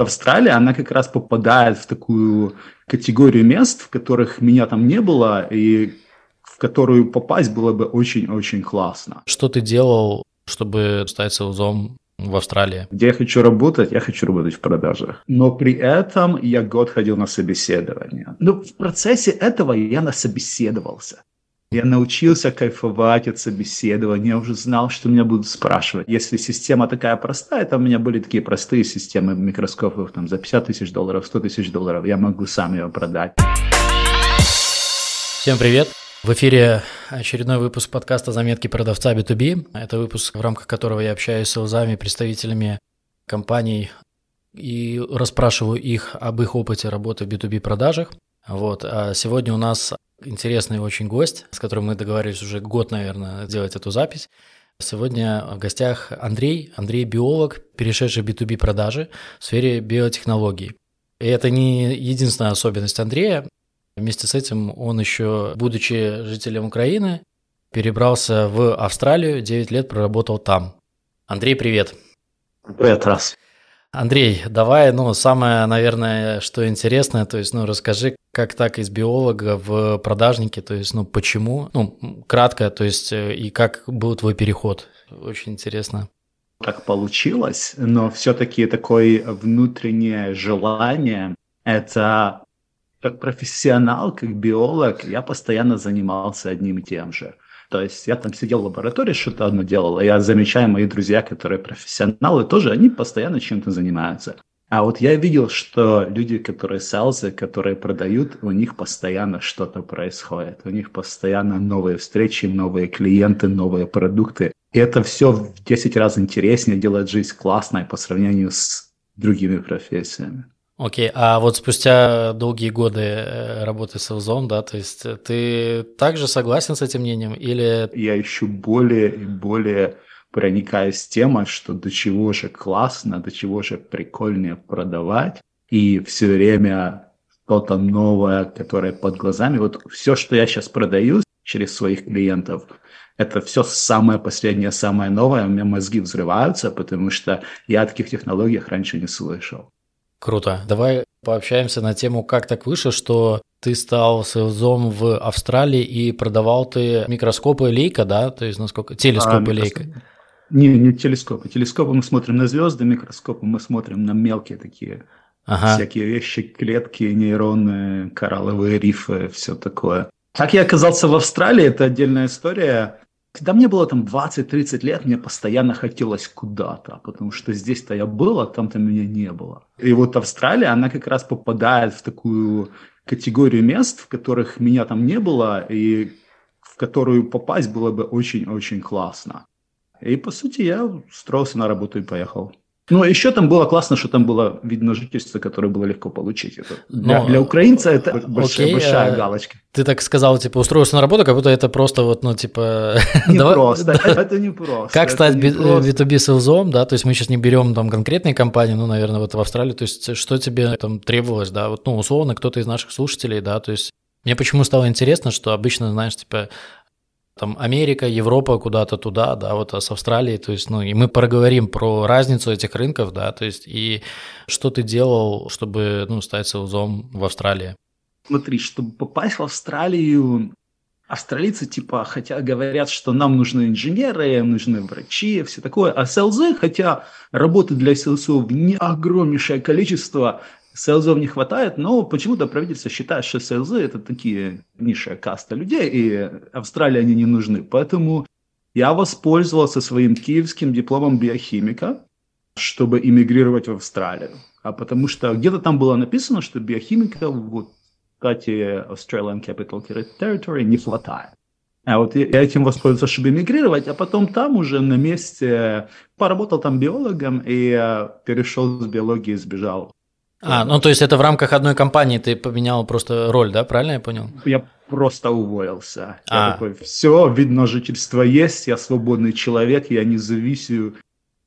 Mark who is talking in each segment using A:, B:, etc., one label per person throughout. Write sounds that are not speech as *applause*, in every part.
A: Австралия, она как раз попадает в такую категорию мест, в которых меня там не было, и в которую попасть было бы очень-очень классно.
B: Что ты делал, чтобы стать селзом в Австралии?
A: Где я хочу работать? Я хочу работать в продажах. Но при этом я год ходил на собеседование. Но в процессе этого я насобеседовался. Я научился кайфовать от собеседования, я уже знал, что меня будут спрашивать. Если система такая простая, там у меня были такие простые системы микроскопов там, за 50 тысяч долларов, 100 тысяч долларов, я могу сам ее продать.
B: Всем привет! В эфире очередной выпуск подкаста «Заметки продавца B2B». Это выпуск, в рамках которого я общаюсь с селзами, представителями компаний и расспрашиваю их об их опыте работы в B2B продажах. Вот. А сегодня у нас интересный очень гость, с которым мы договорились уже год, наверное, сделать эту запись. Сегодня в гостях Андрей. Андрей – биолог, перешедший в B2B продажи в сфере биотехнологий. И это не единственная особенность Андрея. Вместе с этим он еще, будучи жителем Украины, перебрался в Австралию, 9 лет проработал там. Андрей, привет.
A: Привет, раз.
B: Андрей, давай, ну, самое, наверное, что интересное, то есть, ну, расскажи, как так из биолога в продажнике, то есть, ну, почему, ну, кратко, то есть, и как был твой переход, очень интересно.
A: Так получилось, но все-таки такое внутреннее желание, это как профессионал, как биолог, я постоянно занимался одним и тем же – то есть я там сидел в лаборатории, что-то одно делал, и я замечаю, мои друзья, которые профессионалы, тоже они постоянно чем-то занимаются. А вот я видел, что люди, которые селзы, которые продают, у них постоянно что-то происходит. У них постоянно новые встречи, новые клиенты, новые продукты. И это все в 10 раз интереснее, делает жизнь классной по сравнению с другими профессиями.
B: Окей, а вот спустя долгие годы э, работы с Элзом, да, то есть э, ты также согласен с этим мнением или...
A: Я еще более и более проникаюсь темой, что до чего же классно, до чего же прикольнее продавать, и все время что-то новое, которое под глазами. Вот все, что я сейчас продаю через своих клиентов, это все самое последнее, самое новое. У меня мозги взрываются, потому что я о таких технологиях раньше не слышал.
B: Круто. Давай пообщаемся на тему, как так вышло, что ты стал сейлзом в Австралии и продавал ты микроскопы Лейка, да? То есть насколько... Телескопы а, Лейка.
A: Не, не телескопы. Телескопы мы смотрим на звезды, микроскопы мы смотрим на мелкие такие ага. всякие вещи, клетки, нейроны, коралловые рифы, все такое. Как я оказался в Австралии, это отдельная история. Когда мне было там 20-30 лет, мне постоянно хотелось куда-то, потому что здесь-то я был, а там-то меня не было. И вот Австралия, она как раз попадает в такую категорию мест, в которых меня там не было, и в которую попасть было бы очень-очень классно. И, по сути, я устроился на работу и поехал. Ну, еще там было классно, что там было видно жительство, которое было легко получить. Это для, Но, для украинца это большая, окей, большая а галочка.
B: Ты так сказал, типа, устроился на работу, как будто это просто вот, ну, типа...
A: Не *laughs* давай, просто, это не просто.
B: Как стать B2B селзом, да, то есть мы сейчас не берем там конкретные компании, ну, наверное, вот в Австралии, то есть что тебе там требовалось, да, вот, ну, условно, кто-то из наших слушателей, да, то есть мне почему стало интересно, что обычно, знаешь, типа, там Америка, Европа куда-то туда, да, вот а с Австралией, то есть, ну, и мы проговорим про разницу этих рынков, да, то есть, и что ты делал, чтобы, ну, стать селзом в Австралии?
A: Смотри, чтобы попасть в Австралию, австралийцы, типа, хотя говорят, что нам нужны инженеры, нужны врачи, все такое, а селзы, хотя работы для селзов не огромнейшее количество, Селзов не хватает, но почему-то правительство считает, что селзы это такие низшая каста людей, и Австралии они не нужны. Поэтому я воспользовался своим киевским дипломом биохимика, чтобы иммигрировать в Австралию. А потому что где-то там было написано, что биохимика вот кстати, Australian Capital Territory не хватает. А вот я этим воспользовался, чтобы эмигрировать, а потом там уже на месте поработал там биологом и перешел с биологии и сбежал
B: а, ну то есть это в рамках одной компании ты поменял просто роль, да, правильно я понял?
A: Я просто уволился. А. Я такой, все, видно, жительство есть, я свободный человек, я не зависю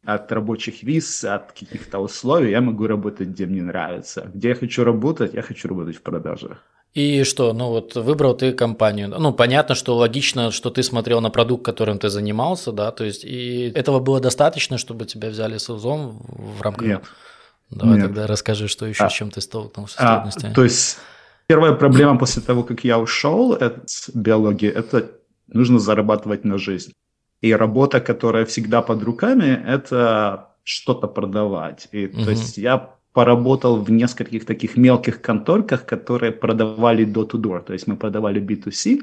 A: от рабочих виз, от каких-то условий, я могу работать, где мне нравится. Где я хочу работать, я хочу работать в продажах.
B: И что, ну вот выбрал ты компанию. Ну, понятно, что логично, что ты смотрел на продукт, которым ты занимался, да, то есть и этого было достаточно, чтобы тебя взяли с узом в рамках...
A: Нет.
B: Давай Нет. тогда расскажи, что еще, а, с чем ты столкнулся с а, трудностями.
A: То есть первая проблема после того, как я ушел от биологии, это нужно зарабатывать на жизнь. И работа, которая всегда под руками, это что-то продавать. И, угу. То есть я поработал в нескольких таких мелких конторках, которые продавали door-to-door. То есть мы продавали B2C,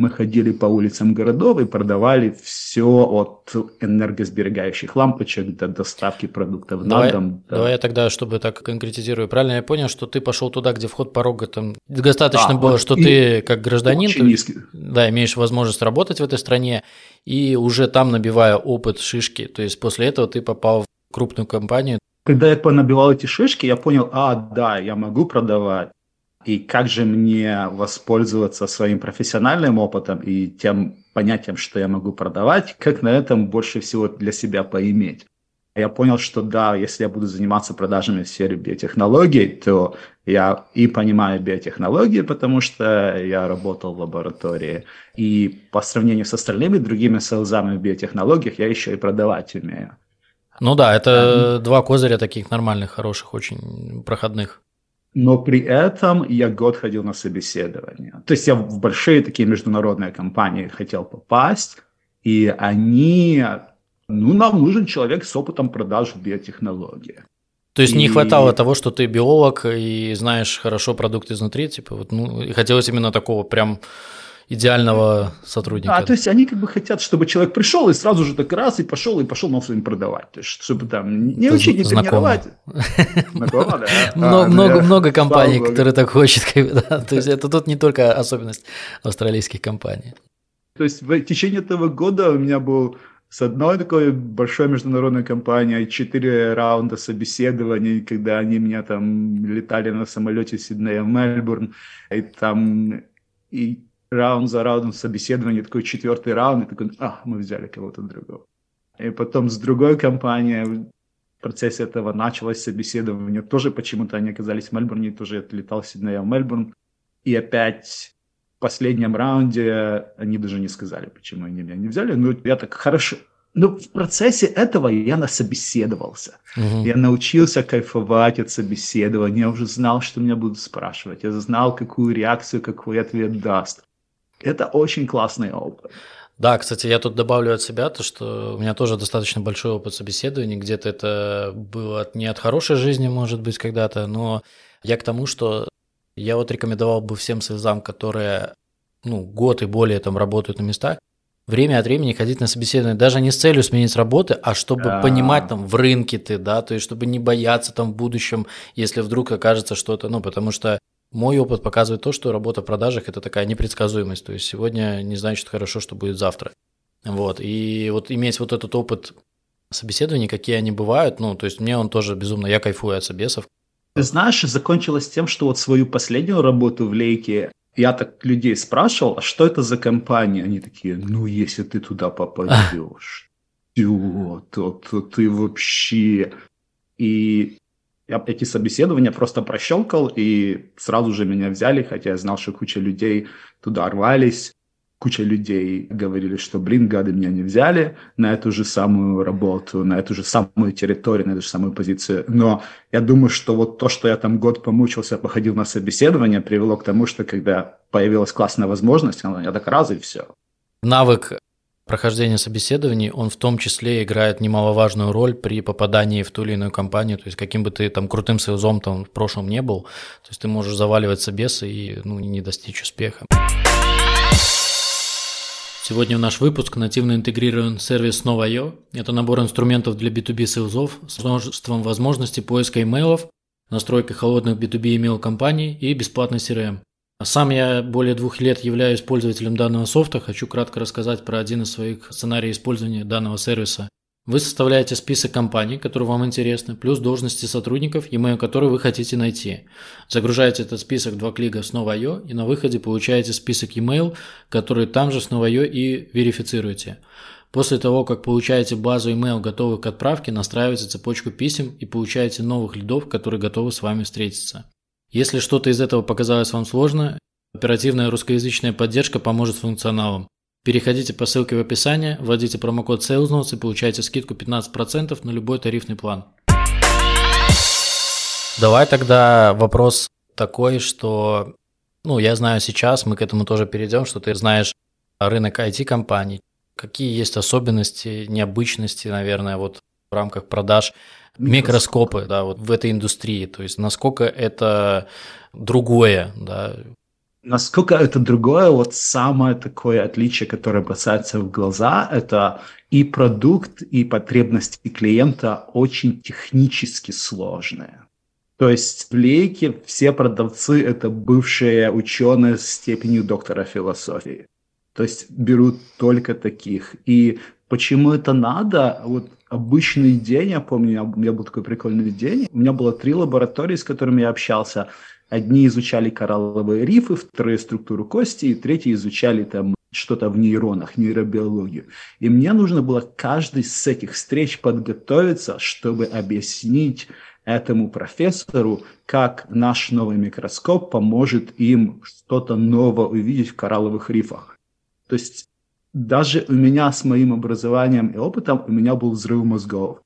A: мы ходили по улицам городов и продавали все от энергосберегающих лампочек до доставки продуктов
B: давай,
A: на дом.
B: Да. Давай я тогда, чтобы так конкретизирую, правильно я понял, что ты пошел туда, где вход порога там достаточно да, было, что ты как гражданин, ты, да, имеешь возможность работать в этой стране, и уже там набивая опыт шишки, то есть после этого ты попал в крупную компанию.
A: Когда я понабивал эти шишки, я понял, а, да, я могу продавать и как же мне воспользоваться своим профессиональным опытом и тем понятием, что я могу продавать, как на этом больше всего для себя поиметь. Я понял, что да, если я буду заниматься продажами в сфере биотехнологий, то я и понимаю биотехнологии, потому что я работал в лаборатории. И по сравнению с остальными другими селзами в биотехнологиях, я еще и продавать умею.
B: Ну да, это два козыря таких нормальных, хороших, очень проходных
A: но при этом я год ходил на собеседование. То есть я в большие такие международные компании хотел попасть, и они, ну, нам нужен человек с опытом продаж в биотехнологии.
B: То есть и... не хватало того, что ты биолог и знаешь хорошо продукт изнутри, типа вот, ну, и хотелось именно такого прям идеального сотрудника.
A: А, то есть они как бы хотят, чтобы человек пришел и сразу же так раз и пошел и пошел на им продавать. То есть, чтобы там не Это учить, не тренировать. *laughs*
B: Знакомо, да? Много, а, много, много компаний, которые так хотят. *laughs* То есть это тут не только особенность австралийских компаний.
A: То есть в течение этого года у меня был с одной такой большой международной компанией четыре раунда собеседований, когда они меня там летали на самолете Сиднея в Мельбурн, и там и раунд за раундом собеседования, такой четвертый раунд, и такой, а, мы взяли кого-то другого. И потом с другой компанией в процессе этого началось собеседование. Тоже почему-то они оказались в Мельбурне, тоже отлетал с Сиднея в Мельбурн. И опять в последнем раунде они даже не сказали, почему они меня не взяли. Ну, я так хорошо... Но в процессе этого я насобеседовался. Угу. Я научился кайфовать от собеседования. Я уже знал, что меня будут спрашивать. Я знал, какую реакцию, какой ответ даст. Это очень классный опыт.
B: Да, кстати, я тут добавлю от себя то, что у меня тоже достаточно большой опыт собеседований, где-то это было не от хорошей жизни, может быть, когда-то, но я к тому, что я вот рекомендовал бы всем слезам, которые ну, год и более там работают на местах, время от времени ходить на собеседование, даже не с целью сменить работы, а чтобы да. понимать там в рынке ты, да, то есть чтобы не бояться там в будущем, если вдруг окажется что-то, ну, потому что мой опыт показывает то, что работа в продажах – это такая непредсказуемость. То есть сегодня не значит хорошо, что будет завтра. Вот. И вот иметь вот этот опыт собеседований, какие они бывают, ну, то есть мне он тоже безумно, я кайфую от собесов.
A: Ты знаешь, закончилось тем, что вот свою последнюю работу в Лейке я так людей спрашивал, а что это за компания? Они такие, ну, если ты туда попадешь, *laughs* то, то, то ты вообще... И я эти собеседования просто прощелкал, и сразу же меня взяли, хотя я знал, что куча людей туда рвались, куча людей говорили, что, блин, гады меня не взяли на эту же самую работу, на эту же самую территорию, на эту же самую позицию. Но я думаю, что вот то, что я там год помучился, походил на собеседование, привело к тому, что когда появилась классная возможность, я так раз и все.
B: Навык прохождение собеседований, он в том числе играет немаловажную роль при попадании в ту или иную компанию. То есть каким бы ты там крутым сейлзом там в прошлом не был, то есть ты можешь заваливать собесы и ну, не достичь успеха. Сегодня наш выпуск нативно интегрирован сервис Nova.io. Это набор инструментов для B2B сейлзов с множеством возможностей поиска имейлов, настройкой холодных B2B email компаний и бесплатный CRM. Сам я более двух лет являюсь пользователем данного софта. Хочу кратко рассказать про один из своих сценариев использования данного сервиса. Вы составляете список компаний, которые вам интересны, плюс должности сотрудников, e-mail которые вы хотите найти. Загружаете этот список два клика с Novo.io и на выходе получаете список e-mail, который там же с Novo.io и верифицируете. После того, как получаете базу email, готовых к отправке, настраиваете цепочку писем и получаете новых лидов, которые готовы с вами встретиться. Если что-то из этого показалось вам сложно, оперативная русскоязычная поддержка поможет с функционалом. Переходите по ссылке в описании, вводите промокод SalesNotes и получайте скидку 15% на любой тарифный план. Давай тогда вопрос такой, что, ну, я знаю сейчас, мы к этому тоже перейдем, что ты знаешь рынок IT-компаний. Какие есть особенности, необычности, наверное, вот в рамках продаж микроскопы, да, вот в этой индустрии, то есть насколько это другое, да,
A: Насколько это другое, вот самое такое отличие, которое бросается в глаза, это и продукт, и потребности клиента очень технически сложные. То есть в Лейке все продавцы – это бывшие ученые с степенью доктора философии. То есть берут только таких. И почему это надо? Вот обычный день, я помню, у меня был такой прикольный день. У меня было три лаборатории, с которыми я общался. Одни изучали коралловые рифы, вторые структуру кости, и третьи изучали там что-то в нейронах, нейробиологию. И мне нужно было каждый с этих встреч подготовиться, чтобы объяснить этому профессору, как наш новый микроскоп поможет им что-то новое увидеть в коралловых рифах. То есть даже у меня с моим образованием и опытом у меня был взрыв мозгов.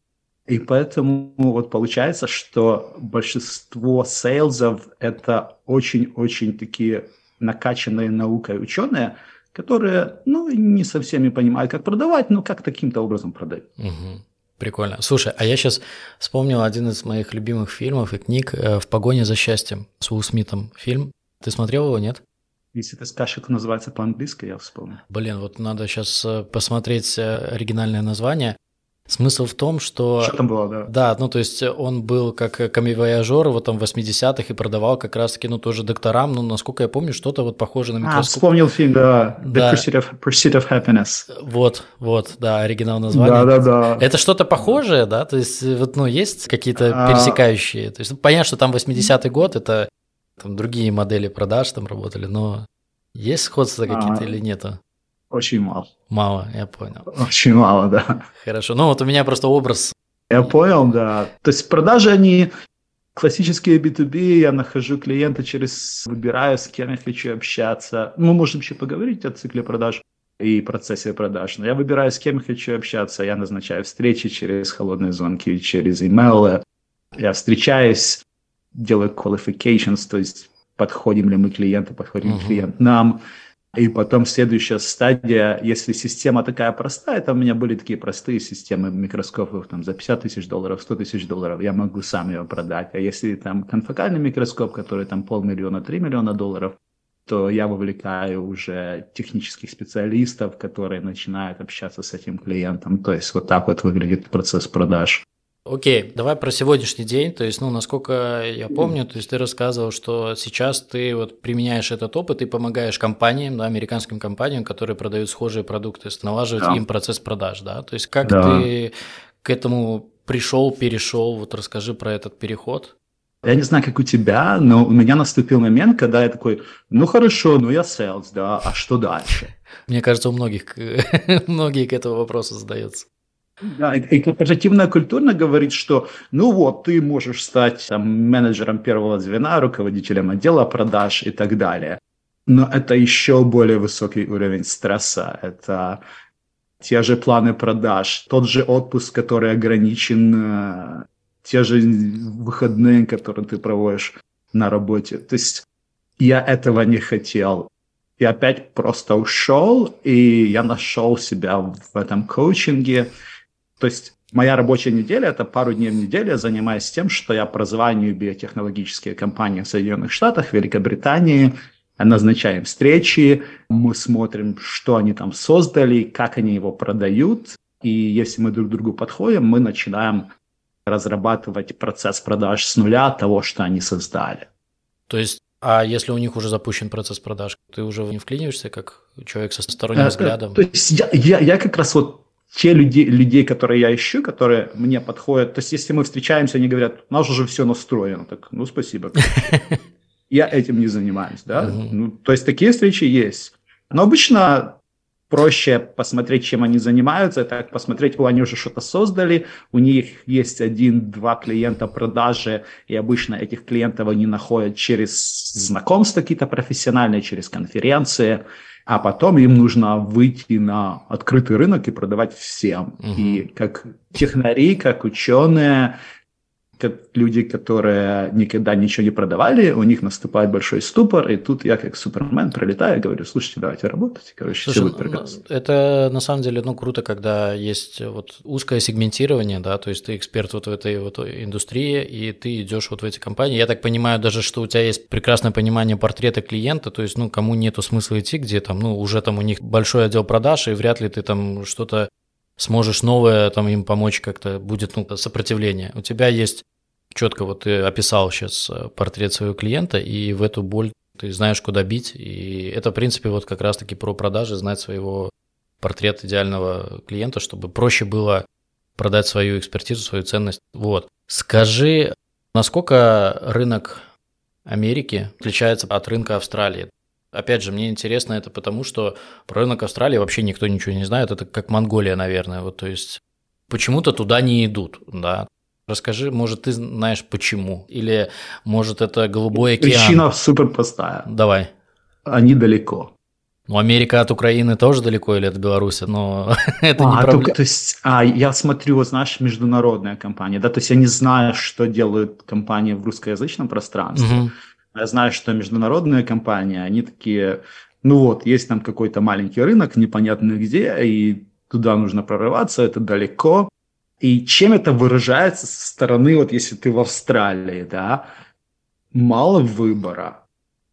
A: И поэтому вот получается, что большинство сейлзов – это очень-очень такие накачанные наукой ученые, которые, ну, не совсем понимают, как продавать, но как таким-то образом продать.
B: Угу. Прикольно. Слушай, а я сейчас вспомнил один из моих любимых фильмов и книг э, «В погоне за счастьем» с Уилл Смитом. Фильм. Ты смотрел его, нет?
A: Если ты скажешь, как называется по-английски, я вспомню.
B: Блин, вот надо сейчас э, посмотреть э, оригинальное название. Смысл в том, что...
A: Что там было, да?
B: Да, ну то есть он был как камевояжер вот там в 80-х и продавал как раз-таки, ну тоже докторам, ну насколько я помню, что-то вот похоже на
A: микроскоп. А, вспомнил фильм, да, The
B: да.
A: Pursuit, of, Pursuit of Happiness.
B: Вот, вот, да, оригинал названия.
A: Да, да, да.
B: Это что-то похожее, да, то есть вот, ну есть какие-то а... пересекающие, то есть ну, понятно, что там 80-й год, это там другие модели продаж там работали, но есть сходства какие-то а... или нету?
A: Очень мало.
B: Мало, я понял.
A: Очень мало, да.
B: Хорошо. Ну вот у меня просто образ.
A: Я понял, да. То есть продажи, они классические B2B, я нахожу клиента через, выбираю, с кем я хочу общаться. Мы можем еще поговорить о цикле продаж и процессе продаж. Но я выбираю, с кем я хочу общаться. Я назначаю встречи через холодные звонки, через email. Я встречаюсь, делаю qualifications, то есть подходим ли мы клиенту, подходим uh-huh. клиент нам. И потом следующая стадия, если система такая простая, там у меня были такие простые системы микроскопов там, за 50 тысяч долларов, 100 тысяч долларов, я могу сам ее продать. А если там конфокальный микроскоп, который там полмиллиона, 3 миллиона долларов, то я вовлекаю уже технических специалистов, которые начинают общаться с этим клиентом. То есть вот так вот выглядит процесс продаж.
B: Окей, давай про сегодняшний день. То есть, ну, насколько я помню, то есть ты рассказывал, что сейчас ты вот применяешь этот опыт и помогаешь компаниям, да, американским компаниям, которые продают схожие продукты, налаживать да. им процесс продаж, да. То есть, как да. ты к этому пришел, перешел? Вот расскажи про этот переход.
A: Я не знаю, как у тебя, но у меня наступил момент, когда я такой, ну хорошо, ну я sales, да, а что дальше?
B: Мне кажется, у многих *laughs* многие к этому вопросу задаются.
A: Да, и корпоративная культура говорит, что ну вот, ты можешь стать там, менеджером первого звена, руководителем отдела продаж и так далее. Но это еще более высокий уровень стресса. Это те же планы продаж, тот же отпуск, который ограничен, э, те же выходные, которые ты проводишь на работе. То есть я этого не хотел. Я опять просто ушел, и я нашел себя в этом коучинге – то есть моя рабочая неделя – это пару дней в неделю я занимаюсь тем, что я прозваниваю биотехнологические компании в Соединенных Штатах, Великобритании, назначаем встречи, мы смотрим, что они там создали, как они его продают, и если мы друг к другу подходим, мы начинаем разрабатывать процесс продаж с нуля того, что они создали.
B: То есть а если у них уже запущен процесс продаж, ты уже не вклиниваешься как человек со сторонним э, взглядом?
A: То есть я, я, я как раз вот те люди, людей, которые я ищу, которые мне подходят, то есть если мы встречаемся, они говорят, у нас уже все настроено, так, ну, спасибо. *laughs* Я этим не занимаюсь, да. Ну, то есть такие встречи есть. Но обычно проще посмотреть, чем они занимаются, это посмотреть, о, они уже что-то создали, у них есть один-два клиента продажи, и обычно этих клиентов они находят через знакомства какие-то профессиональные, через конференции, а потом им нужно выйти на открытый рынок и продавать всем. Угу. И как технари, как ученые, люди, которые никогда ничего не продавали, у них наступает большой ступор, и тут я как Супермен пролетаю и говорю, слушайте, давайте работать, короче, Слушай, все будет прекрасно.
B: Это на самом деле, ну, круто, когда есть вот узкое сегментирование, да, то есть ты эксперт вот в этой вот индустрии, и ты идешь вот в эти компании. Я так понимаю даже, что у тебя есть прекрасное понимание портрета клиента, то есть, ну, кому нету смысла идти, где там, ну, уже там у них большой отдел продаж, и вряд ли ты там что-то сможешь новое там им помочь как-то, будет ну, сопротивление. У тебя есть четко, вот ты описал сейчас э, портрет своего клиента, и в эту боль ты знаешь, куда бить, и это, в принципе, вот как раз-таки про продажи, знать своего портрет идеального клиента, чтобы проще было продать свою экспертизу, свою ценность. Вот. Скажи, насколько рынок Америки отличается от рынка Австралии? Опять же, мне интересно это потому, что про рынок Австралии вообще никто ничего не знает. Это как Монголия, наверное. Вот, то есть почему-то туда не идут, да. Расскажи, может, ты знаешь почему? Или, может, это голубой океан?
A: Причина супер простая.
B: Давай.
A: Они далеко.
B: Ну, Америка от Украины тоже далеко или от Беларуси, но *laughs* это а, не проблема.
A: То, то есть, а, я смотрю, знаешь, международная компания, да, то есть я не знаю, что делают компании в русскоязычном пространстве. Угу. Я знаю, что международные компании, они такие, ну вот, есть там какой-то маленький рынок, непонятно где, и туда нужно прорываться, это далеко. И чем это выражается со стороны, вот если ты в Австралии, да, мало выбора.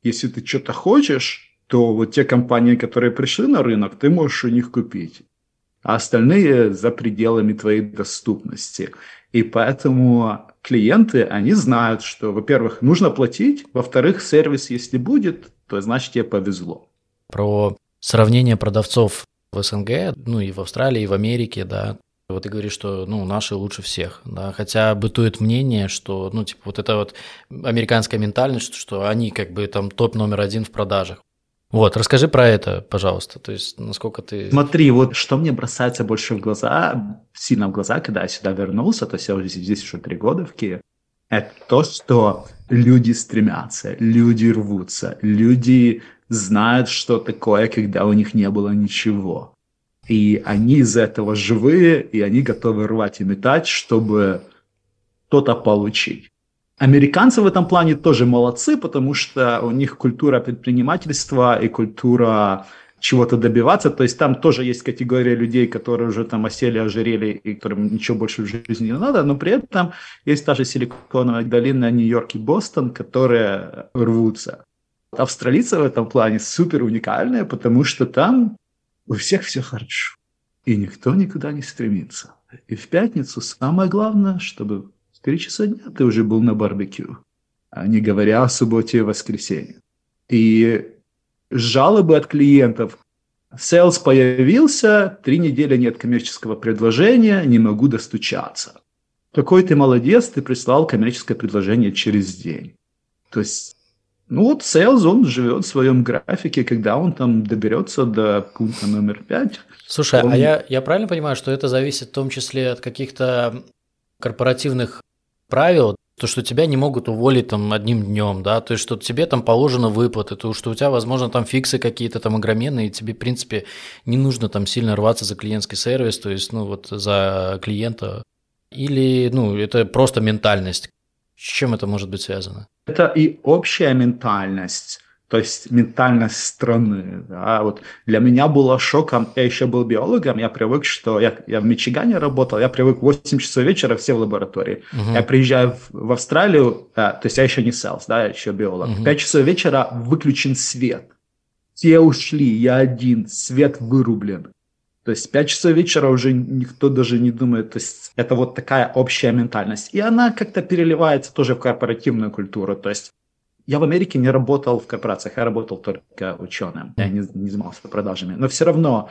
A: Если ты что-то хочешь, то вот те компании, которые пришли на рынок, ты можешь у них купить. А остальные за пределами твоей доступности. И поэтому клиенты, они знают, что, во-первых, нужно платить, во-вторых, сервис, если будет, то значит тебе повезло.
B: Про сравнение продавцов в СНГ, ну и в Австралии, и в Америке, да, вот ты говоришь, что ну, наши лучше всех, да, хотя бытует мнение, что, ну, типа, вот это вот американская ментальность, что они как бы там топ номер один в продажах. Вот, расскажи про это, пожалуйста. То есть, насколько ты...
A: Смотри, вот что мне бросается больше в глаза, сильно в глаза, когда я сюда вернулся, то есть я уже здесь уже три года в Киеве, это то, что люди стремятся, люди рвутся, люди знают, что такое, когда у них не было ничего. И они из этого живые, и они готовы рвать и метать, чтобы что-то получить. Американцы в этом плане тоже молодцы, потому что у них культура предпринимательства и культура чего-то добиваться. То есть там тоже есть категория людей, которые уже там осели, ожирели и которым ничего больше в жизни не надо, но при этом есть та же силиконовая долина, Нью-Йорк и Бостон, которые рвутся. Австралийцы в этом плане супер уникальные, потому что там у всех все хорошо, и никто никуда не стремится. И в пятницу самое главное, чтобы в 3 часа дня ты уже был на барбекю, а не говоря о субботе и воскресенье. И жалобы от клиентов. Sales появился, три недели нет коммерческого предложения, не могу достучаться. Какой ты молодец, ты прислал коммерческое предложение через день. То есть, ну вот Sales, он живет в своем графике, когда он там доберется до пункта номер пять.
B: Слушай, а
A: он...
B: а я, я правильно понимаю, что это зависит в том числе от каких-то корпоративных правил, то, что тебя не могут уволить там одним днем, да, то есть, что тебе там положено выплаты, то, что у тебя, возможно, там фиксы какие-то там огроменные, и тебе, в принципе, не нужно там сильно рваться за клиентский сервис, то есть, ну, вот за клиента. Или, ну, это просто ментальность. С чем это может быть связано?
A: Это и общая ментальность то есть ментальность страны. Да. Вот для меня было шоком, я еще был биологом, я привык, что я, я в Мичигане работал, я привык 8 часов вечера все в лаборатории. Uh-huh. Я приезжаю в, в Австралию, а, то есть я еще не селс, да, я еще биолог. Uh-huh. 5 часов вечера выключен свет. Все ушли, я один, свет вырублен. То есть 5 часов вечера уже никто даже не думает. То есть это вот такая общая ментальность. И она как-то переливается тоже в корпоративную культуру. То есть я в Америке не работал в корпорациях, я работал только ученым, я не, не занимался продажами. Но все равно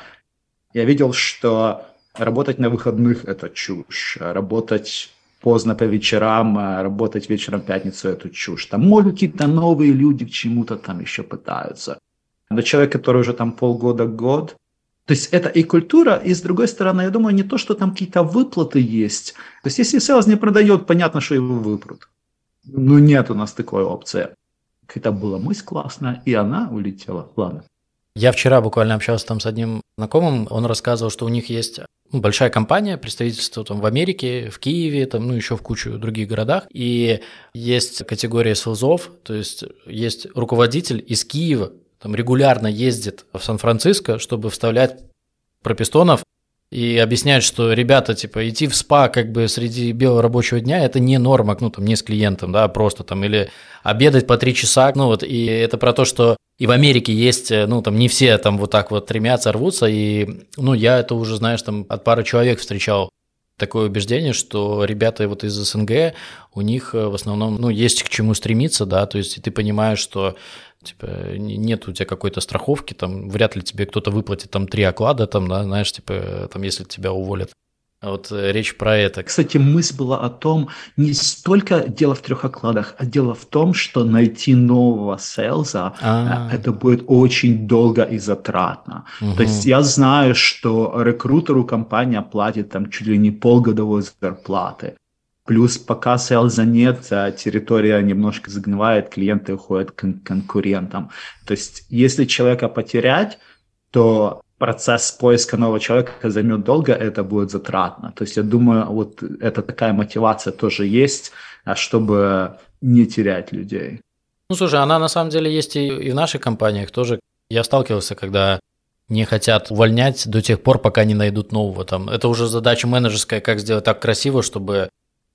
A: я видел, что работать на выходных – это чушь, работать поздно по вечерам, работать вечером в пятницу – это чушь. Там, может, какие-то новые люди к чему-то там еще пытаются. Но человек, который уже там полгода-год, то есть это и культура, и с другой стороны, я думаю, не то, что там какие-то выплаты есть. То есть если селс не продает, понятно, что его выпрут. Ну, нет у нас такой опции. Когда была мысль классная, и она улетела. Ладно.
B: Я вчера буквально общался там с одним знакомым, он рассказывал, что у них есть ну, большая компания, представительство там в Америке, в Киеве, там, ну, еще в кучу других городах, и есть категория селзов, то есть есть руководитель из Киева, там регулярно ездит в Сан-Франциско, чтобы вставлять пропистонов и объяснять, что ребята, типа, идти в спа как бы среди белого рабочего дня – это не норма, ну, там, не с клиентом, да, просто там, или обедать по три часа, ну, вот, и это про то, что и в Америке есть, ну, там, не все там вот так вот тремятся, рвутся, и, ну, я это уже, знаешь, там, от пары человек встречал такое убеждение, что ребята вот из СНГ, у них в основном, ну, есть к чему стремиться, да, то есть ты понимаешь, что Типа, нет у тебя какой-то страховки, там, вряд ли тебе кто-то выплатит там три оклада, там, да, знаешь, типа, там, если тебя уволят. А вот э, речь про это.
A: Кстати, мысль была о том, не столько дело в трех окладах, а дело в том, что найти нового селза А-а-а. Э, это будет очень долго и затратно. Угу. То есть я знаю, что рекрутеру компания платит там чуть ли не полгодовой зарплаты. Плюс пока селза нет, а территория немножко загнивает, клиенты уходят к конкурентам. То есть если человека потерять, то процесс поиска нового человека займет долго, это будет затратно. То есть я думаю, вот это такая мотивация тоже есть, а чтобы не терять людей.
B: Ну, слушай, она на самом деле есть и, и в наших компаниях тоже. Я сталкивался, когда не хотят увольнять до тех пор, пока не найдут нового. Там. Это уже задача менеджерская, как сделать так красиво, чтобы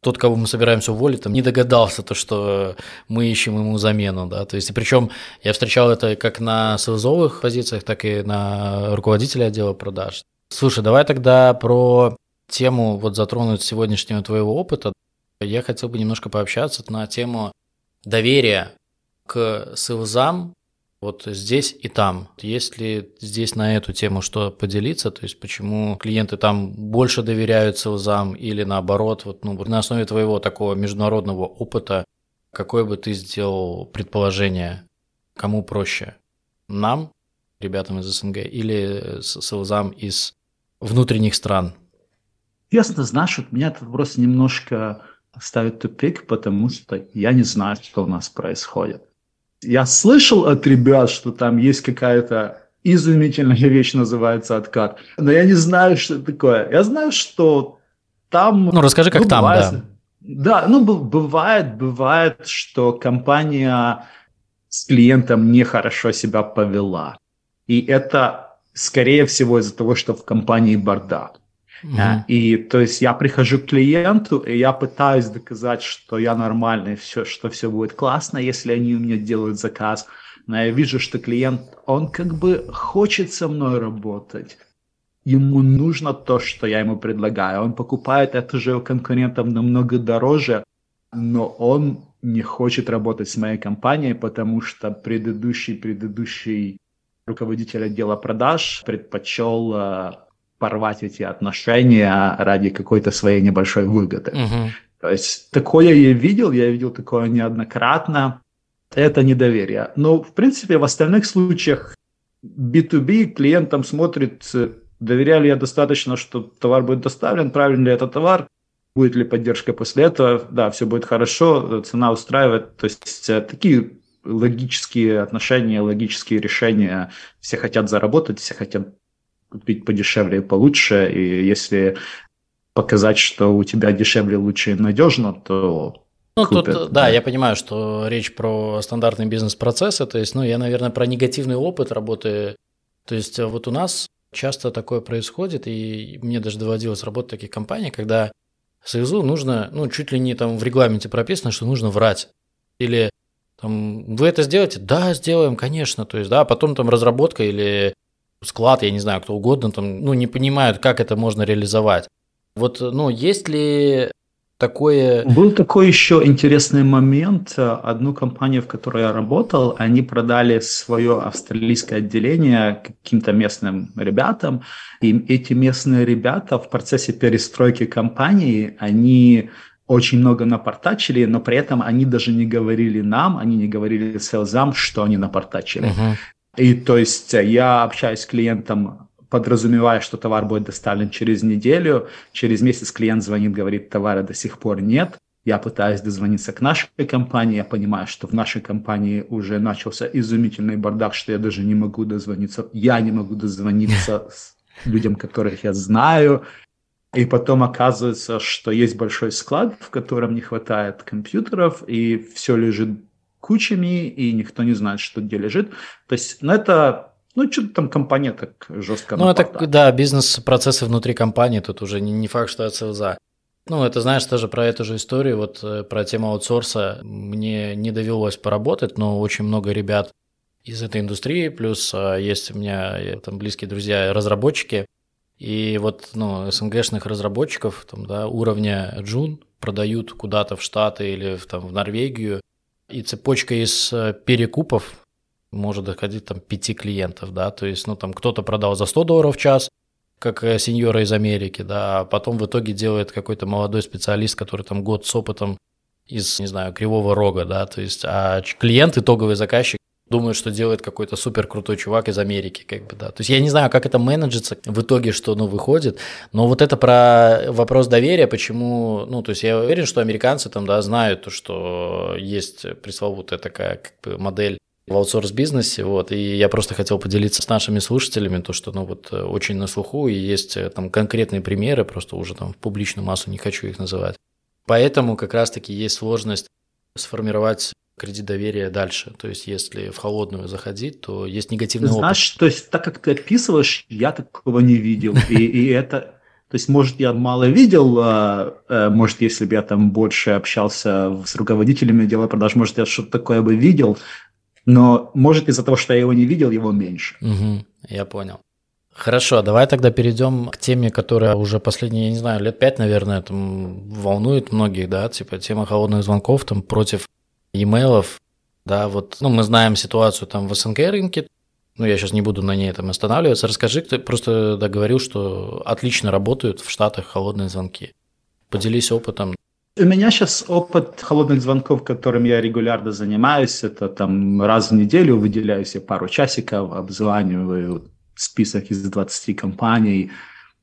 B: тот, кого мы собираемся уволить, там не догадался, то, что мы ищем ему замену, да, то есть, и причем я встречал это как на селзовых позициях, так и на руководителя отдела продаж. Слушай, давай тогда про тему вот затронуть сегодняшнего твоего опыта. Я хотел бы немножко пообщаться на тему доверия к селзам вот здесь и там. Есть ли здесь на эту тему что поделиться? То есть почему клиенты там больше доверяют селзам или наоборот, вот, ну, на основе твоего такого международного опыта, какое бы ты сделал предположение, кому проще? Нам, ребятам из СНГ, или селзам из внутренних стран?
A: Ясно, знаешь, вот меня этот вопрос немножко ставит тупик, потому что я не знаю, что у нас происходит я слышал от ребят, что там есть какая-то изумительная *laughs* вещь, называется откат. Но я не знаю, что это такое. Я знаю, что там...
B: Ну, расскажи, как ну, там, бывает, да.
A: Да, ну, бывает, бывает, что компания с клиентом нехорошо себя повела. И это, скорее всего, из-за того, что в компании бардак. Uh-huh. И то есть я прихожу к клиенту, и я пытаюсь доказать, что я нормальный, все, что все будет классно, если они у меня делают заказ. Но я вижу, что клиент, он как бы хочет со мной работать. Ему нужно то, что я ему предлагаю. Он покупает это же у конкурентов намного дороже, но он не хочет работать с моей компанией, потому что предыдущий, предыдущий руководитель отдела продаж предпочел э, порвать эти отношения ради какой-то своей небольшой выгоды. Угу. То есть такое я видел, я видел такое неоднократно. Это недоверие. Но, в принципе, в остальных случаях B2B клиентам смотрит, доверяли я достаточно, что товар будет доставлен, правильно ли это товар, будет ли поддержка после этого, да, все будет хорошо, цена устраивает. То есть э, такие логические отношения, логические решения. Все хотят заработать, все хотят купить подешевле и получше, и если показать, что у тебя дешевле, лучше и надежно, то
B: ну, купят, тут, да, да, я понимаю, что речь про стандартные бизнес-процессы, то есть, ну, я, наверное, про негативный опыт работы. То есть, вот у нас часто такое происходит, и мне даже доводилось работать в таких компаниях, когда Союзу нужно, ну, чуть ли не там в регламенте прописано, что нужно врать. Или там, вы это сделаете? Да, сделаем, конечно. То есть, да, потом там разработка или склад, я не знаю, кто угодно, там, ну, не понимают, как это можно реализовать. Вот, ну, есть ли такое...
A: Был такой еще интересный момент. Одну компанию, в которой я работал, они продали свое австралийское отделение каким-то местным ребятам. И эти местные ребята в процессе перестройки компании, они очень много напортачили, но при этом они даже не говорили нам, они не говорили селзам, что они напортачили. Uh-huh. И то есть э, я общаюсь с клиентом, подразумевая, что товар будет доставлен через неделю, через месяц клиент звонит, говорит, товара до сих пор нет. я пытаюсь дозвониться к нашей компании, я понимаю, что в нашей компании уже начался изумительный бардак, что я даже не могу дозвониться, я не могу дозвониться *laughs* с людям, которых я знаю, и потом оказывается, что есть большой склад, в котором не хватает компьютеров, и все лежит кучами, и никто не знает, что где лежит. То есть, ну, это ну, что-то там компания так жестко
B: Ну, это, да, бизнес-процессы внутри компании, тут уже не, не факт, что от СЛЗа. Ну, это, знаешь, тоже про эту же историю, вот э, про тему аутсорса мне не довелось поработать, но очень много ребят из этой индустрии, плюс а, есть у меня там близкие друзья разработчики, и вот, ну, СНГшных разработчиков там, да, уровня Джун продают куда-то в Штаты или в, там, в Норвегию, и цепочка из э, перекупов может доходить там пяти клиентов, да, то есть, ну, там кто-то продал за 100 долларов в час, как э, сеньора из Америки, да, а потом в итоге делает какой-то молодой специалист, который там год с опытом из, не знаю, Кривого Рога, да, то есть, а клиент, итоговый заказчик, думает, что делает какой-то супер крутой чувак из Америки, как бы, да. То есть я не знаю, как это менеджится в итоге, что, ну, выходит, но вот это про вопрос доверия, почему, ну, то есть я уверен, что американцы там, да, знают то, что есть пресловутая такая как бы модель в аутсорс-бизнесе, вот, и я просто хотел поделиться с нашими слушателями, то, что, ну, вот, очень на слуху, и есть э, там конкретные примеры, просто уже там в публичную массу не хочу их называть. Поэтому как раз-таки есть сложность сформировать кредит доверия дальше. То есть, если в холодную заходить, то есть негативный
A: Знаешь, опыт. Знаешь, то есть, так как ты описываешь, я такого не видел. *laughs* И, и это то есть, может, я мало видел, а, а, может, если бы я там больше общался с руководителями отдела продаж, может, я что-то такое бы видел, но может из-за того, что я его не видел, его меньше.
B: Угу, я понял. Хорошо, давай тогда перейдем к теме, которая уже последние, я не знаю, лет пять, наверное, там волнует многих, да, типа тема холодных звонков там против имейлов, да, вот, ну, мы знаем ситуацию там в СНГ рынке, ну, я сейчас не буду на ней там останавливаться. Расскажи, ты просто договорил, что отлично работают в Штатах холодные звонки. Поделись опытом.
A: У меня сейчас опыт холодных звонков, которым я регулярно занимаюсь. Это там раз в неделю выделяю себе пару часиков, обзваниваю список из 20 компаний.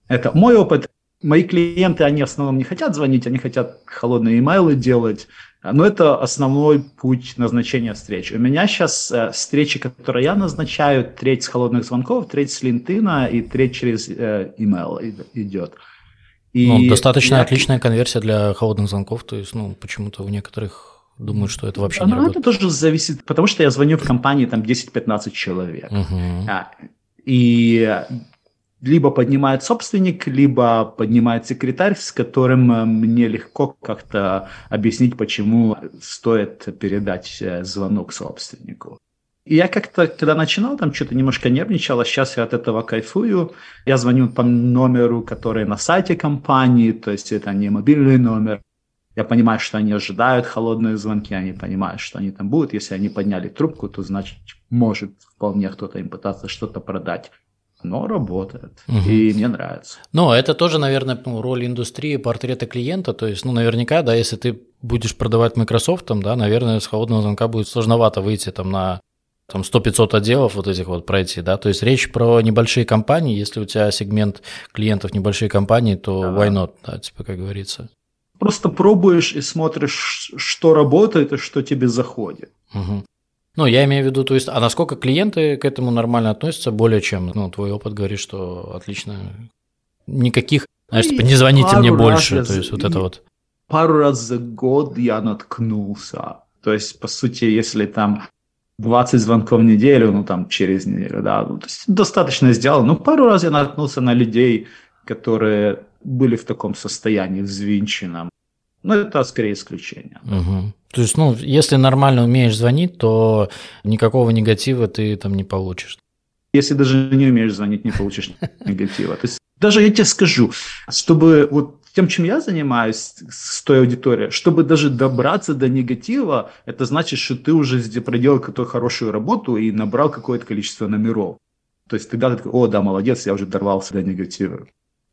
A: Это мой опыт. Мои клиенты, они в основном не хотят звонить, они хотят холодные имейлы делать. Но это основной путь назначения встреч. У меня сейчас э, встречи, которые я назначаю, треть с холодных звонков, треть с LinkedIn и треть через э, email идет.
B: И ну, достаточно я... отличная конверсия для холодных звонков, то есть, ну, почему-то у некоторых думают, что это вообще
A: не
B: ну, работает.
A: это тоже зависит, потому что я звоню в компании там 10-15 человек. Угу. И либо поднимает собственник, либо поднимает секретарь, с которым э, мне легко как-то объяснить, почему стоит передать э, звонок собственнику. И я как-то, когда начинал, там что-то немножко нервничал, а сейчас я от этого кайфую. Я звоню по номеру, который на сайте компании, то есть это не мобильный номер. Я понимаю, что они ожидают холодные звонки, они понимают, что они там будут. Если они подняли трубку, то значит, может вполне кто-то им пытаться что-то продать но работает. Угу. И мне нравится.
B: Ну, это тоже, наверное, ну, роль индустрии, портрета клиента. То есть, ну, наверняка, да, если ты будешь продавать Microsoft, там, да, наверное, с холодного звонка будет сложновато выйти там на там 100-500 отделов вот этих вот пройти, да, то есть речь про небольшие компании, если у тебя сегмент клиентов небольшие компании, то ага. why not, да, типа, как говорится.
A: Просто пробуешь и смотришь, что работает и что тебе заходит.
B: Угу. Ну, я имею в виду, то есть, а насколько клиенты к этому нормально относятся, более чем, ну, твой опыт говорит, что отлично, никаких, знаешь, типа, не звоните мне больше, то есть, вот это вот.
A: Пару раз за год я наткнулся, то есть, по сути, если там 20 звонков в неделю, ну, там, через неделю, да, ну, то есть, достаточно сделал, ну, пару раз я наткнулся на людей, которые были в таком состоянии взвинченном, но это скорее исключение.
B: Угу. То есть, ну, если нормально умеешь звонить, то никакого негатива ты там не получишь.
A: Если даже не умеешь звонить, не получишь *laughs* негатива. То есть, даже я тебе скажу, чтобы вот тем, чем я занимаюсь с той аудиторией, чтобы даже добраться до негатива, это значит, что ты уже проделал какую-то хорошую работу и набрал какое-то количество номеров. То есть тогда ты такой, о, да, молодец, я уже дорвался до негатива.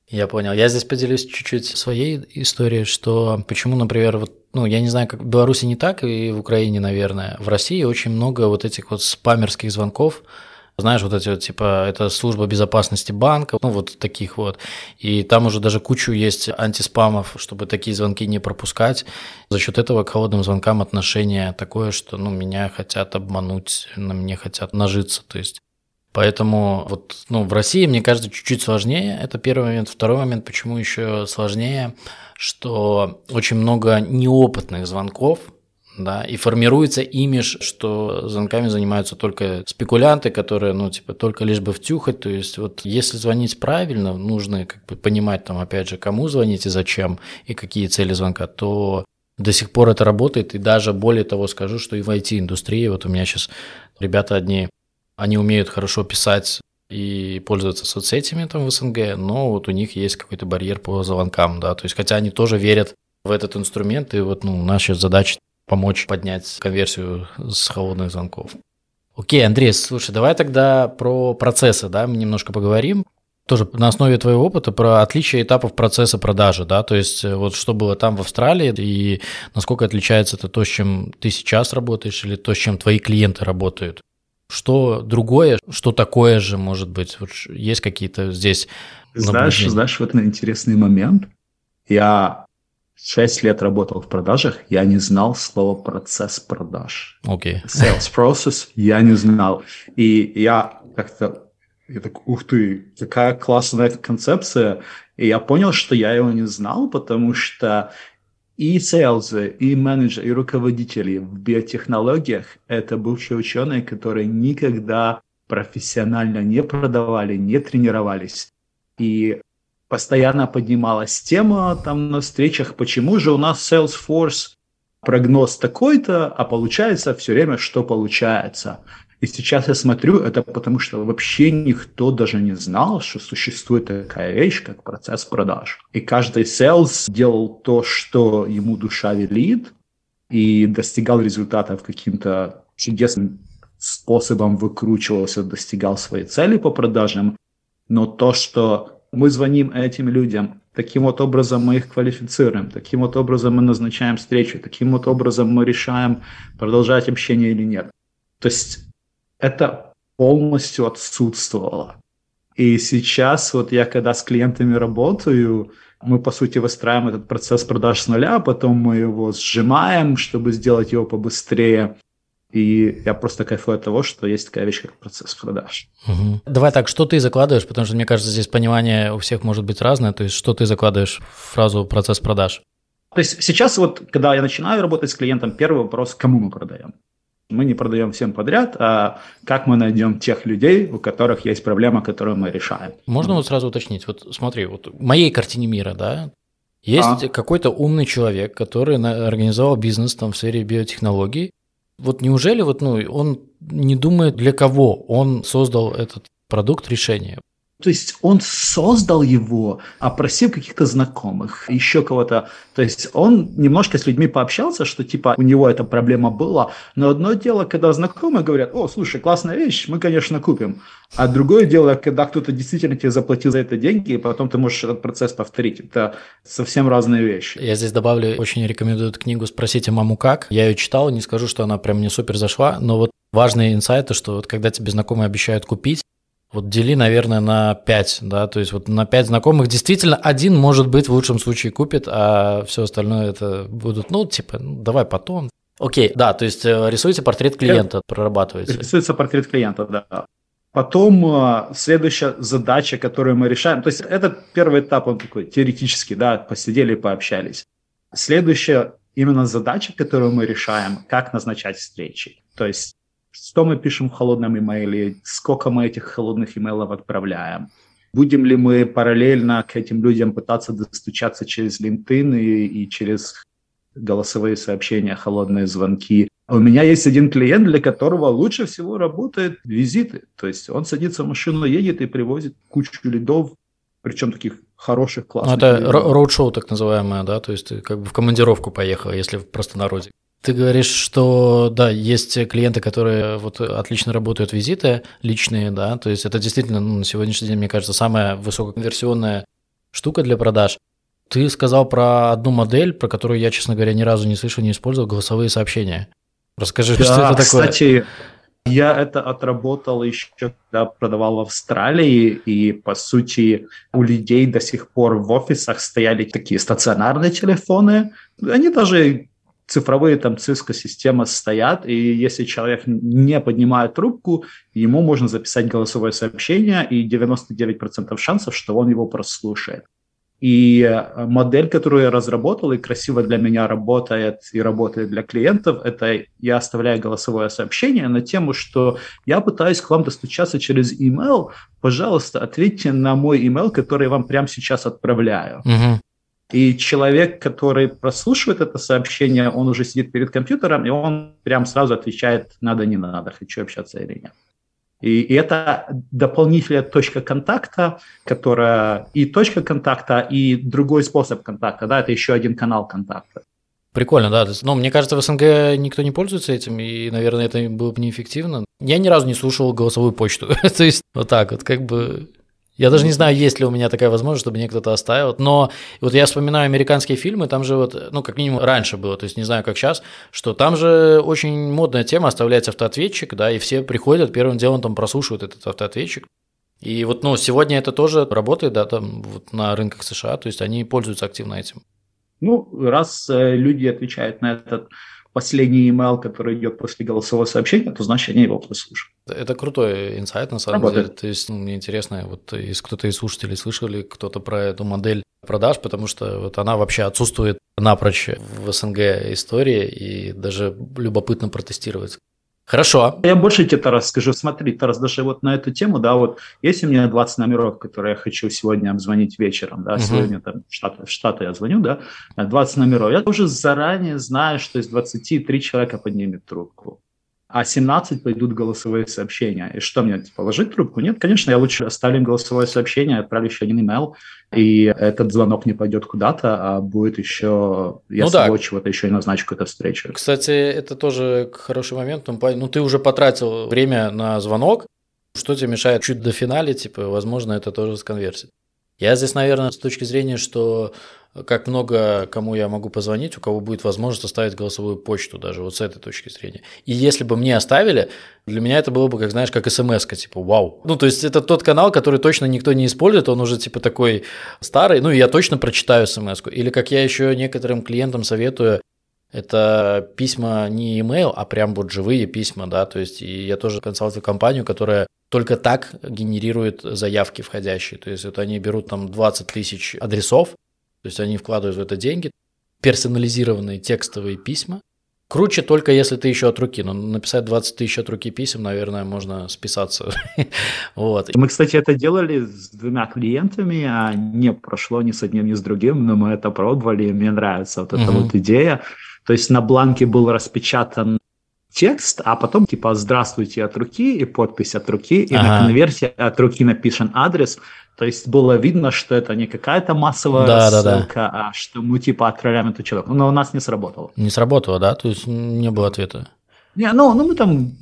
B: Я понял. Я здесь поделюсь чуть-чуть своей историей, что почему, например, вот, ну, я не знаю, как в Беларуси не так, и в Украине, наверное. В России очень много вот этих вот спамерских звонков, знаешь, вот эти вот, типа, это служба безопасности банка, ну, вот таких вот. И там уже даже кучу есть антиспамов, чтобы такие звонки не пропускать. За счет этого к холодным звонкам отношение такое, что, ну, меня хотят обмануть, на мне хотят нажиться, то есть Поэтому вот, ну, в России, мне кажется, чуть-чуть сложнее. Это первый момент. Второй момент, почему еще сложнее, что очень много неопытных звонков, да, и формируется имидж, что звонками занимаются только спекулянты, которые, ну, типа, только лишь бы втюхать, то есть вот если звонить правильно, нужно как бы понимать там, опять же, кому звонить и зачем, и какие цели звонка, то до сих пор это работает, и даже более того скажу, что и в IT-индустрии, вот у меня сейчас ребята одни они умеют хорошо писать и пользоваться соцсетями там в СНГ, но вот у них есть какой-то барьер по звонкам, да, то есть хотя они тоже верят в этот инструмент, и вот ну, наша задача помочь поднять конверсию с холодных звонков. Окей, Андрей, слушай, давай тогда про процессы, да, мы немножко поговорим. Тоже на основе твоего опыта про отличие этапов процесса продажи, да, то есть э, вот что было там в Австралии и насколько отличается это то, с чем ты сейчас работаешь или то, с чем твои клиенты работают. Что другое, что такое же может быть? Вот есть какие-то здесь
A: Знаешь, знаешь, вот на интересный момент. Я 6 лет работал в продажах, я не знал слова процесс продаж.
B: Окей. Okay.
A: Sales process я не знал. И я как-то, я так, ух ты, какая классная концепция. И я понял, что я его не знал, потому что и селзы, и менеджеры, и руководители в биотехнологиях – это бывшие ученые, которые никогда профессионально не продавали, не тренировались. И постоянно поднималась тема там на встречах, почему же у нас Salesforce прогноз такой-то, а получается все время, что получается. И сейчас я смотрю, это потому что вообще никто даже не знал, что существует такая вещь, как процесс продаж. И каждый sales делал то, что ему душа велит, и достигал результатов каким-то чудесным способом выкручивался, достигал своей цели по продажам. Но то, что мы звоним этим людям, таким вот образом мы их квалифицируем, таким вот образом мы назначаем встречу, таким вот образом мы решаем, продолжать общение или нет. То есть это полностью отсутствовало. И сейчас вот я когда с клиентами работаю, мы, по сути, выстраиваем этот процесс продаж с нуля, а потом мы его сжимаем, чтобы сделать его побыстрее. И я просто кайфую от того, что есть такая вещь, как процесс продаж.
B: Угу. Давай так, что ты закладываешь, потому что, мне кажется, здесь понимание у всех может быть разное. То есть, что ты закладываешь в фразу «процесс продаж»?
A: То есть сейчас вот, когда я начинаю работать с клиентом, первый вопрос, кому мы продаем? Мы не продаем всем подряд, а как мы найдем тех людей, у которых есть проблема, которую мы решаем.
B: Можно вот сразу уточнить? Вот смотри, вот в моей картине мира, да, есть а? какой-то умный человек, который организовал бизнес там в сфере биотехнологий. Вот неужели вот, ну, он не думает, для кого он создал этот продукт решения?
A: То есть он создал его, опросив каких-то знакомых, еще кого-то. То есть он немножко с людьми пообщался, что типа у него эта проблема была. Но одно дело, когда знакомые говорят, о, слушай, классная вещь, мы, конечно, купим. А другое дело, когда кто-то действительно тебе заплатил за это деньги, и потом ты можешь этот процесс повторить. Это совсем разные вещи.
B: Я здесь добавлю, очень рекомендую эту книгу «Спросите маму как». Я ее читал, не скажу, что она прям мне супер зашла, но вот важные инсайты, что вот когда тебе знакомые обещают купить, вот дели, наверное, на 5, да, то есть вот на 5 знакомых действительно один, может быть, в лучшем случае купит, а все остальное это будут, ну, типа, ну, давай потом. Окей, да, то есть э, рисуете портрет клиента, прорабатываете.
A: Рисуется портрет клиента, да. Потом э, следующая задача, которую мы решаем, то есть это первый этап, он такой теоретический, да, посидели, пообщались. Следующая именно задача, которую мы решаем, как назначать встречи. То есть что мы пишем в холодном имейле, сколько мы этих холодных имейлов отправляем. Будем ли мы параллельно к этим людям пытаться достучаться через LinkedIn и, и через голосовые сообщения, холодные звонки. У меня есть один клиент, для которого лучше всего работают визиты. То есть он садится в машину, едет и привозит кучу лидов, причем таких хороших, классных.
B: Ну, это роуд-шоу так называемое, да? То есть ты как бы в командировку поехал, если в простонародье. Ты говоришь, что да, есть клиенты, которые вот отлично работают визиты личные, да, то есть это действительно ну, на сегодняшний день, мне кажется, самая высококонверсионная штука для продаж. Ты сказал про одну модель, про которую я, честно говоря, ни разу не слышал, не использовал, голосовые сообщения. Расскажи, да, что это такое?
A: Кстати, Я это отработал еще, когда продавал в Австралии, и, по сути, у людей до сих пор в офисах стояли такие стационарные телефоны. Они даже цифровые там Cisco-системы стоят, и если человек не поднимает трубку, ему можно записать голосовое сообщение, и 99% шансов, что он его прослушает. И э, модель, которую я разработал и красиво для меня работает и работает для клиентов, это я оставляю голосовое сообщение на тему, что я пытаюсь к вам достучаться через email, пожалуйста, ответьте на мой email, который я вам прямо сейчас отправляю. Угу. И человек, который прослушивает это сообщение, он уже сидит перед компьютером, и он прям сразу отвечает, надо, не надо, хочу общаться или нет. И, и это дополнительная точка контакта, которая и точка контакта, и другой способ контакта, да, это еще один канал контакта.
B: Прикольно, да. Но мне кажется, в СНГ никто не пользуется этим, и, наверное, это было бы неэффективно. Я ни разу не слушал голосовую почту. *laughs* То есть вот так вот, как бы я даже не знаю, есть ли у меня такая возможность, чтобы мне кто-то оставил. Но вот я вспоминаю американские фильмы, там же вот, ну, как минимум раньше было, то есть не знаю, как сейчас, что там же очень модная тема, оставляется автоответчик, да, и все приходят, первым делом там прослушивают этот автоответчик. И вот, ну, сегодня это тоже работает, да, там вот на рынках США, то есть они пользуются активно этим.
A: Ну, раз э, люди отвечают на этот последний email, который идет после голосового сообщения, то значит они его прослушают.
B: Это крутой инсайт, на самом Работает. деле. То есть, ну, мне интересно, вот из кто-то из слушателей слышал ли кто-то про эту модель продаж, потому что вот она вообще отсутствует напрочь в СНГ истории, и даже любопытно протестировать. Хорошо.
A: Я больше тебе, Тарас, скажу. Смотри, Тарас, даже вот на эту тему, да, вот есть у меня 20 номеров, которые я хочу сегодня обзвонить вечером, да, угу. сегодня там в Штаты, в Штаты я звоню, да, 20 номеров. Я уже заранее знаю, что из 20 3 человека поднимет трубку а 17 пойдут голосовые сообщения. И что мне, типа, ложить трубку? Нет, конечно, я лучше оставлю голосовое сообщение, отправлю еще один email, и этот звонок не пойдет куда-то, а будет еще, я ну, да. чего-то еще и назначу какую-то встречу.
B: Кстати, это тоже хороший момент. Ну, ты уже потратил время на звонок, что тебе мешает чуть до финале, типа, возможно, это тоже сконвертит. Я здесь, наверное, с точки зрения, что как много кому я могу позвонить, у кого будет возможность оставить голосовую почту даже вот с этой точки зрения. И если бы мне оставили, для меня это было бы, как знаешь, как смс типа вау. Ну, то есть это тот канал, который точно никто не использует, он уже типа такой старый, ну, и я точно прочитаю смс -ку. Или как я еще некоторым клиентам советую, это письма не email, а прям вот живые письма, да, то есть и я тоже консалтирую компанию, которая только так генерирует заявки входящие, то есть вот они берут там 20 тысяч адресов, то есть они вкладывают в это деньги, персонализированные текстовые письма. Круче только если ты еще от руки. Но написать 20 тысяч от руки писем, наверное, можно списаться. *laughs* вот.
A: Мы, кстати, это делали с двумя клиентами, а не прошло ни с одним, ни с другим, но мы это пробовали, и мне нравится вот эта вот идея. То есть на бланке был распечатан текст, а потом типа «Здравствуйте» от руки и подпись от руки, и ага. на конверте от руки напишен адрес. То есть было видно, что это не какая-то массовая да, ссылка, да, да. а что мы типа отправляем эту человека. Но у нас не сработало.
B: Не сработало, да? То есть не было ответа?
A: Не, ну, ну мы там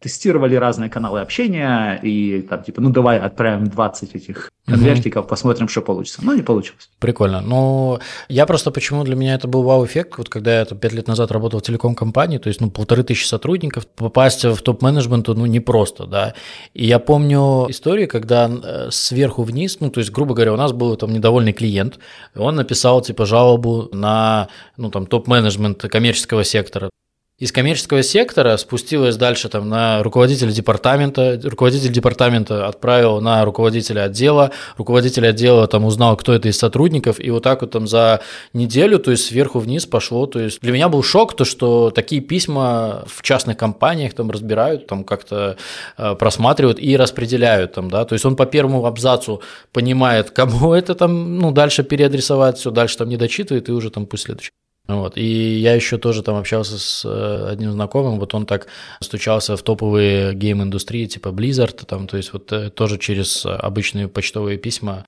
A: тестировали разные каналы общения и там типа, ну давай отправим 20 этих конвертиков, угу. посмотрим, что получится. Но не получилось.
B: Прикольно. Ну, я просто почему для меня это был вау-эффект, вот когда я там, 5 лет назад работал в телеком-компании, то есть, ну, полторы тысячи сотрудников, попасть в топ-менеджмент, ну, непросто, да. И я помню историю, когда э, сверху вниз, ну, то есть, грубо говоря, у нас был там недовольный клиент, он написал, типа, жалобу на, ну, там, топ-менеджмент коммерческого сектора из коммерческого сектора спустилась дальше там, на руководителя департамента, руководитель департамента отправил на руководителя отдела, руководитель отдела там узнал, кто это из сотрудников, и вот так вот там за неделю, то есть сверху вниз пошло, то есть для меня был шок, то что такие письма в частных компаниях там разбирают, там как-то э, просматривают и распределяют там, да, то есть он по первому абзацу понимает, кому *laughs* это там, ну, дальше переадресовать, все, дальше там не дочитывает, и уже там пусть следующий. Вот. И я еще тоже там общался с э, одним знакомым, вот он так стучался в топовые гейм-индустрии, типа Blizzard, там, то есть вот э, тоже через обычные почтовые письма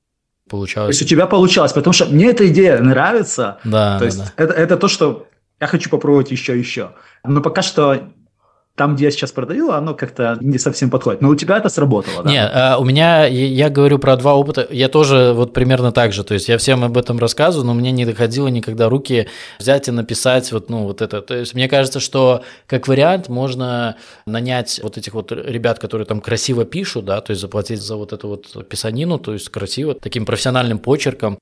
B: получалось.
A: То есть у тебя получалось, потому что мне эта идея нравится.
B: Да,
A: то есть
B: да.
A: Это, это то, что я хочу попробовать еще еще. Но пока что там, где я сейчас продаю, оно как-то не совсем подходит. Но у тебя это сработало, да?
B: Не, а, у меня, я говорю про два опыта, я тоже вот примерно так же, то есть я всем об этом рассказываю, но мне не доходило никогда руки взять и написать вот, ну, вот это. То есть мне кажется, что как вариант можно нанять вот этих вот ребят, которые там красиво пишут, да, то есть заплатить за вот эту вот писанину, то есть красиво, таким профессиональным почерком,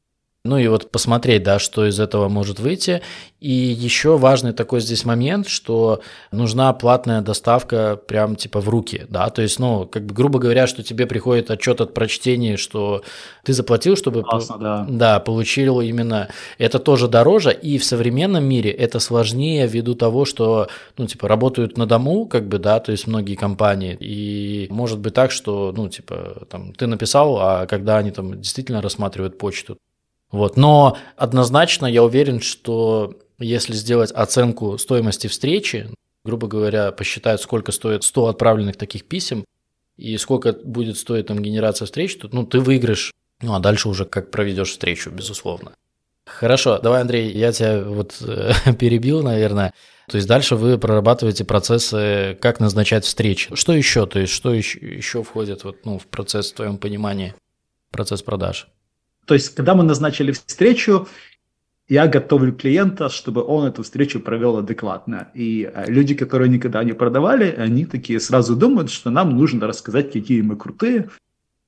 B: ну и вот посмотреть, да, что из этого может выйти. И еще важный такой здесь момент, что нужна платная доставка прям типа в руки, да, то есть, ну, как бы грубо говоря, что тебе приходит отчет от прочтения, что ты заплатил, чтобы
A: Классно, да.
B: да, получил именно это тоже дороже, и в современном мире это сложнее ввиду того, что, ну, типа, работают на дому, как бы, да, то есть многие компании, и может быть так, что, ну, типа, там, ты написал, а когда они там действительно рассматривают почту, вот. Но однозначно я уверен, что если сделать оценку стоимости встречи, грубо говоря, посчитать, сколько стоит 100 отправленных таких писем, и сколько будет стоить там генерация встреч, то ну, ты выиграешь. Ну, а дальше уже как проведешь встречу, безусловно. Хорошо, давай, Андрей, я тебя вот э, *laughs* перебил, наверное. То есть дальше вы прорабатываете процессы, как назначать встречи. Что еще? То есть что еще, еще входит вот, ну, в процесс в твоем понимании, процесс продаж?
A: То есть, когда мы назначили встречу, я готовлю клиента, чтобы он эту встречу провел адекватно. И э, люди, которые никогда не продавали, они такие сразу думают, что нам нужно рассказать, какие мы крутые,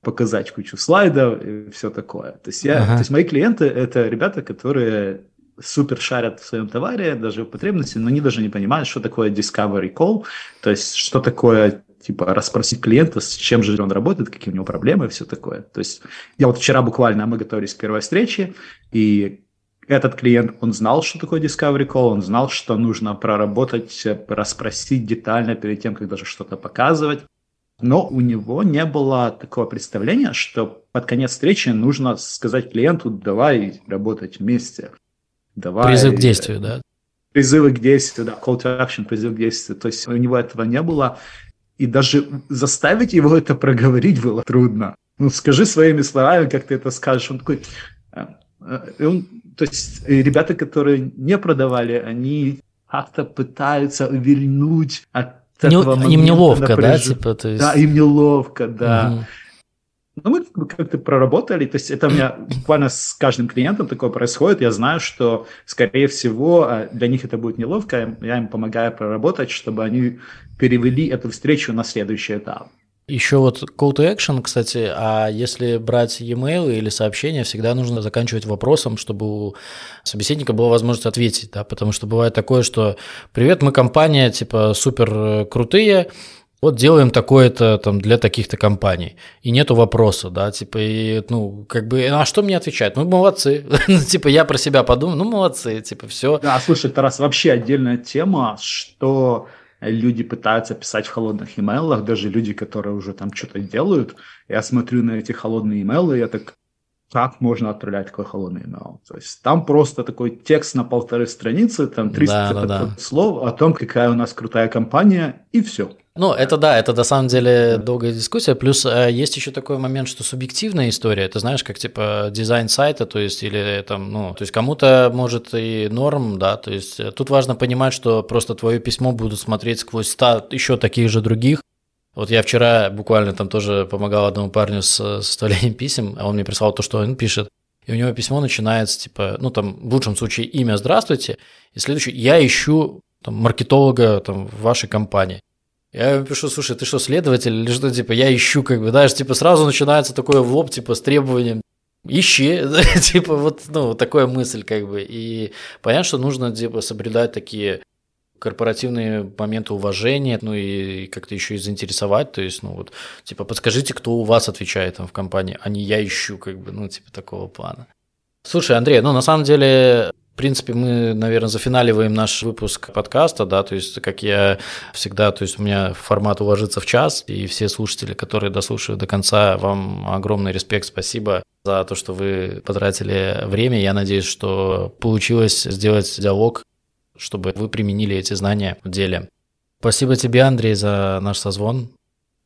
A: показать кучу слайдов и все такое. То есть, я, ага. то есть мои клиенты это ребята, которые супер шарят в своем товаре, даже в потребности, но они даже не понимают, что такое discovery call, то есть что такое типа расспросить клиента, с чем же он работает, какие у него проблемы и все такое. То есть я вот вчера буквально, мы готовились к первой встрече, и этот клиент, он знал, что такое Discovery Call, он знал, что нужно проработать, расспросить детально перед тем, как даже что-то показывать. Но у него не было такого представления, что под конец встречи нужно сказать клиенту, давай работать вместе.
B: Давай, призыв к действию, да?
A: Призывы к действию, да, call to action, призыв к действию. То есть у него этого не было. И даже заставить его это проговорить было трудно. Ну, скажи своими словами, как ты это скажешь. Он такой... «Э, э, он, то есть ребята, которые не продавали, они как-то пытаются увильнуть от
B: не, этого Им неловко, напряж... да? Типа, то есть...
A: Да, им неловко, да. Угу. Ну, мы как-то проработали, то есть это у меня буквально с каждым клиентом такое происходит, я знаю, что, скорее всего, а, для них это будет неловко, я им помогаю проработать, чтобы они перевели эту встречу на следующий этап.
B: Еще вот call to action, кстати, а если брать e-mail или сообщения, всегда нужно заканчивать вопросом, чтобы у собеседника была возможность ответить, да, потому что бывает такое, что «Привет, мы компания, типа, супер крутые, вот делаем такое-то там для таких-то компаний, и нету вопроса, да, типа, и, ну, как бы, а что мне отвечать? Ну, молодцы, *laughs* ну, типа, я про себя подумал, ну, молодцы, типа, все.
A: Да, слушай, Тарас, вообще отдельная тема, что люди пытаются писать в холодных имейлах, даже люди, которые уже там что-то делают, я смотрю на эти холодные имейлы, я так, как можно отправлять такой холодный email? То есть там просто такой текст на полторы страницы, там 300 да, да, да. слов о том, какая у нас крутая компания, и все.
B: Ну, это да, это на самом деле долгая дискуссия. Плюс э, есть еще такой момент, что субъективная история, ты знаешь, как типа дизайн сайта, то есть, или там, ну, то есть кому-то может и норм, да, то есть э, тут важно понимать, что просто твое письмо будут смотреть сквозь ста еще таких же других. Вот я вчера буквально там тоже помогал одному парню с составлением писем, а он мне прислал то, что он пишет. И у него письмо начинается, типа, ну, там, в лучшем случае, имя «Здравствуйте», и следующий «Я ищу там, маркетолога там, в вашей компании». Я ему пишу, слушай, ты что, следователь или что, типа, я ищу, как бы, знаешь, типа, сразу начинается такое в лоб, типа, с требованием, ищи, *laughs* типа, вот, ну, такая мысль, как бы, и понятно, что нужно, типа, соблюдать такие корпоративные моменты уважения, ну и как-то еще и заинтересовать, то есть, ну вот, типа, подскажите, кто у вас отвечает там в компании, а не я ищу, как бы, ну, типа, такого плана. Слушай, Андрей, ну, на самом деле, принципе, мы, наверное, зафиналиваем наш выпуск подкаста, да, то есть, как я всегда, то есть у меня формат уложится в час, и все слушатели, которые дослушают до конца, вам огромный респект, спасибо за то, что вы потратили время. Я надеюсь, что получилось сделать диалог, чтобы вы применили эти знания в деле. Спасибо тебе, Андрей, за наш созвон.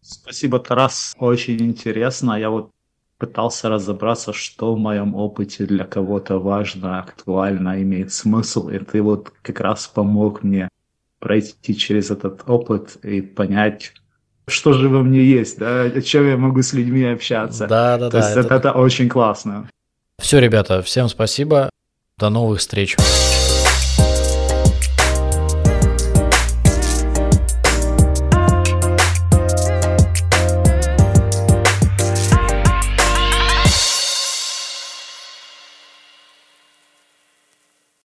A: Спасибо, Тарас. Очень интересно. Я вот пытался разобраться, что в моем опыте для кого-то важно, актуально, имеет смысл, и ты вот как раз помог мне пройти через этот опыт и понять, что же во мне есть, да, о чем я могу с людьми общаться.
B: Да, да,
A: То
B: да.
A: есть это, это очень классно.
B: Все, ребята, всем спасибо. До новых встреч.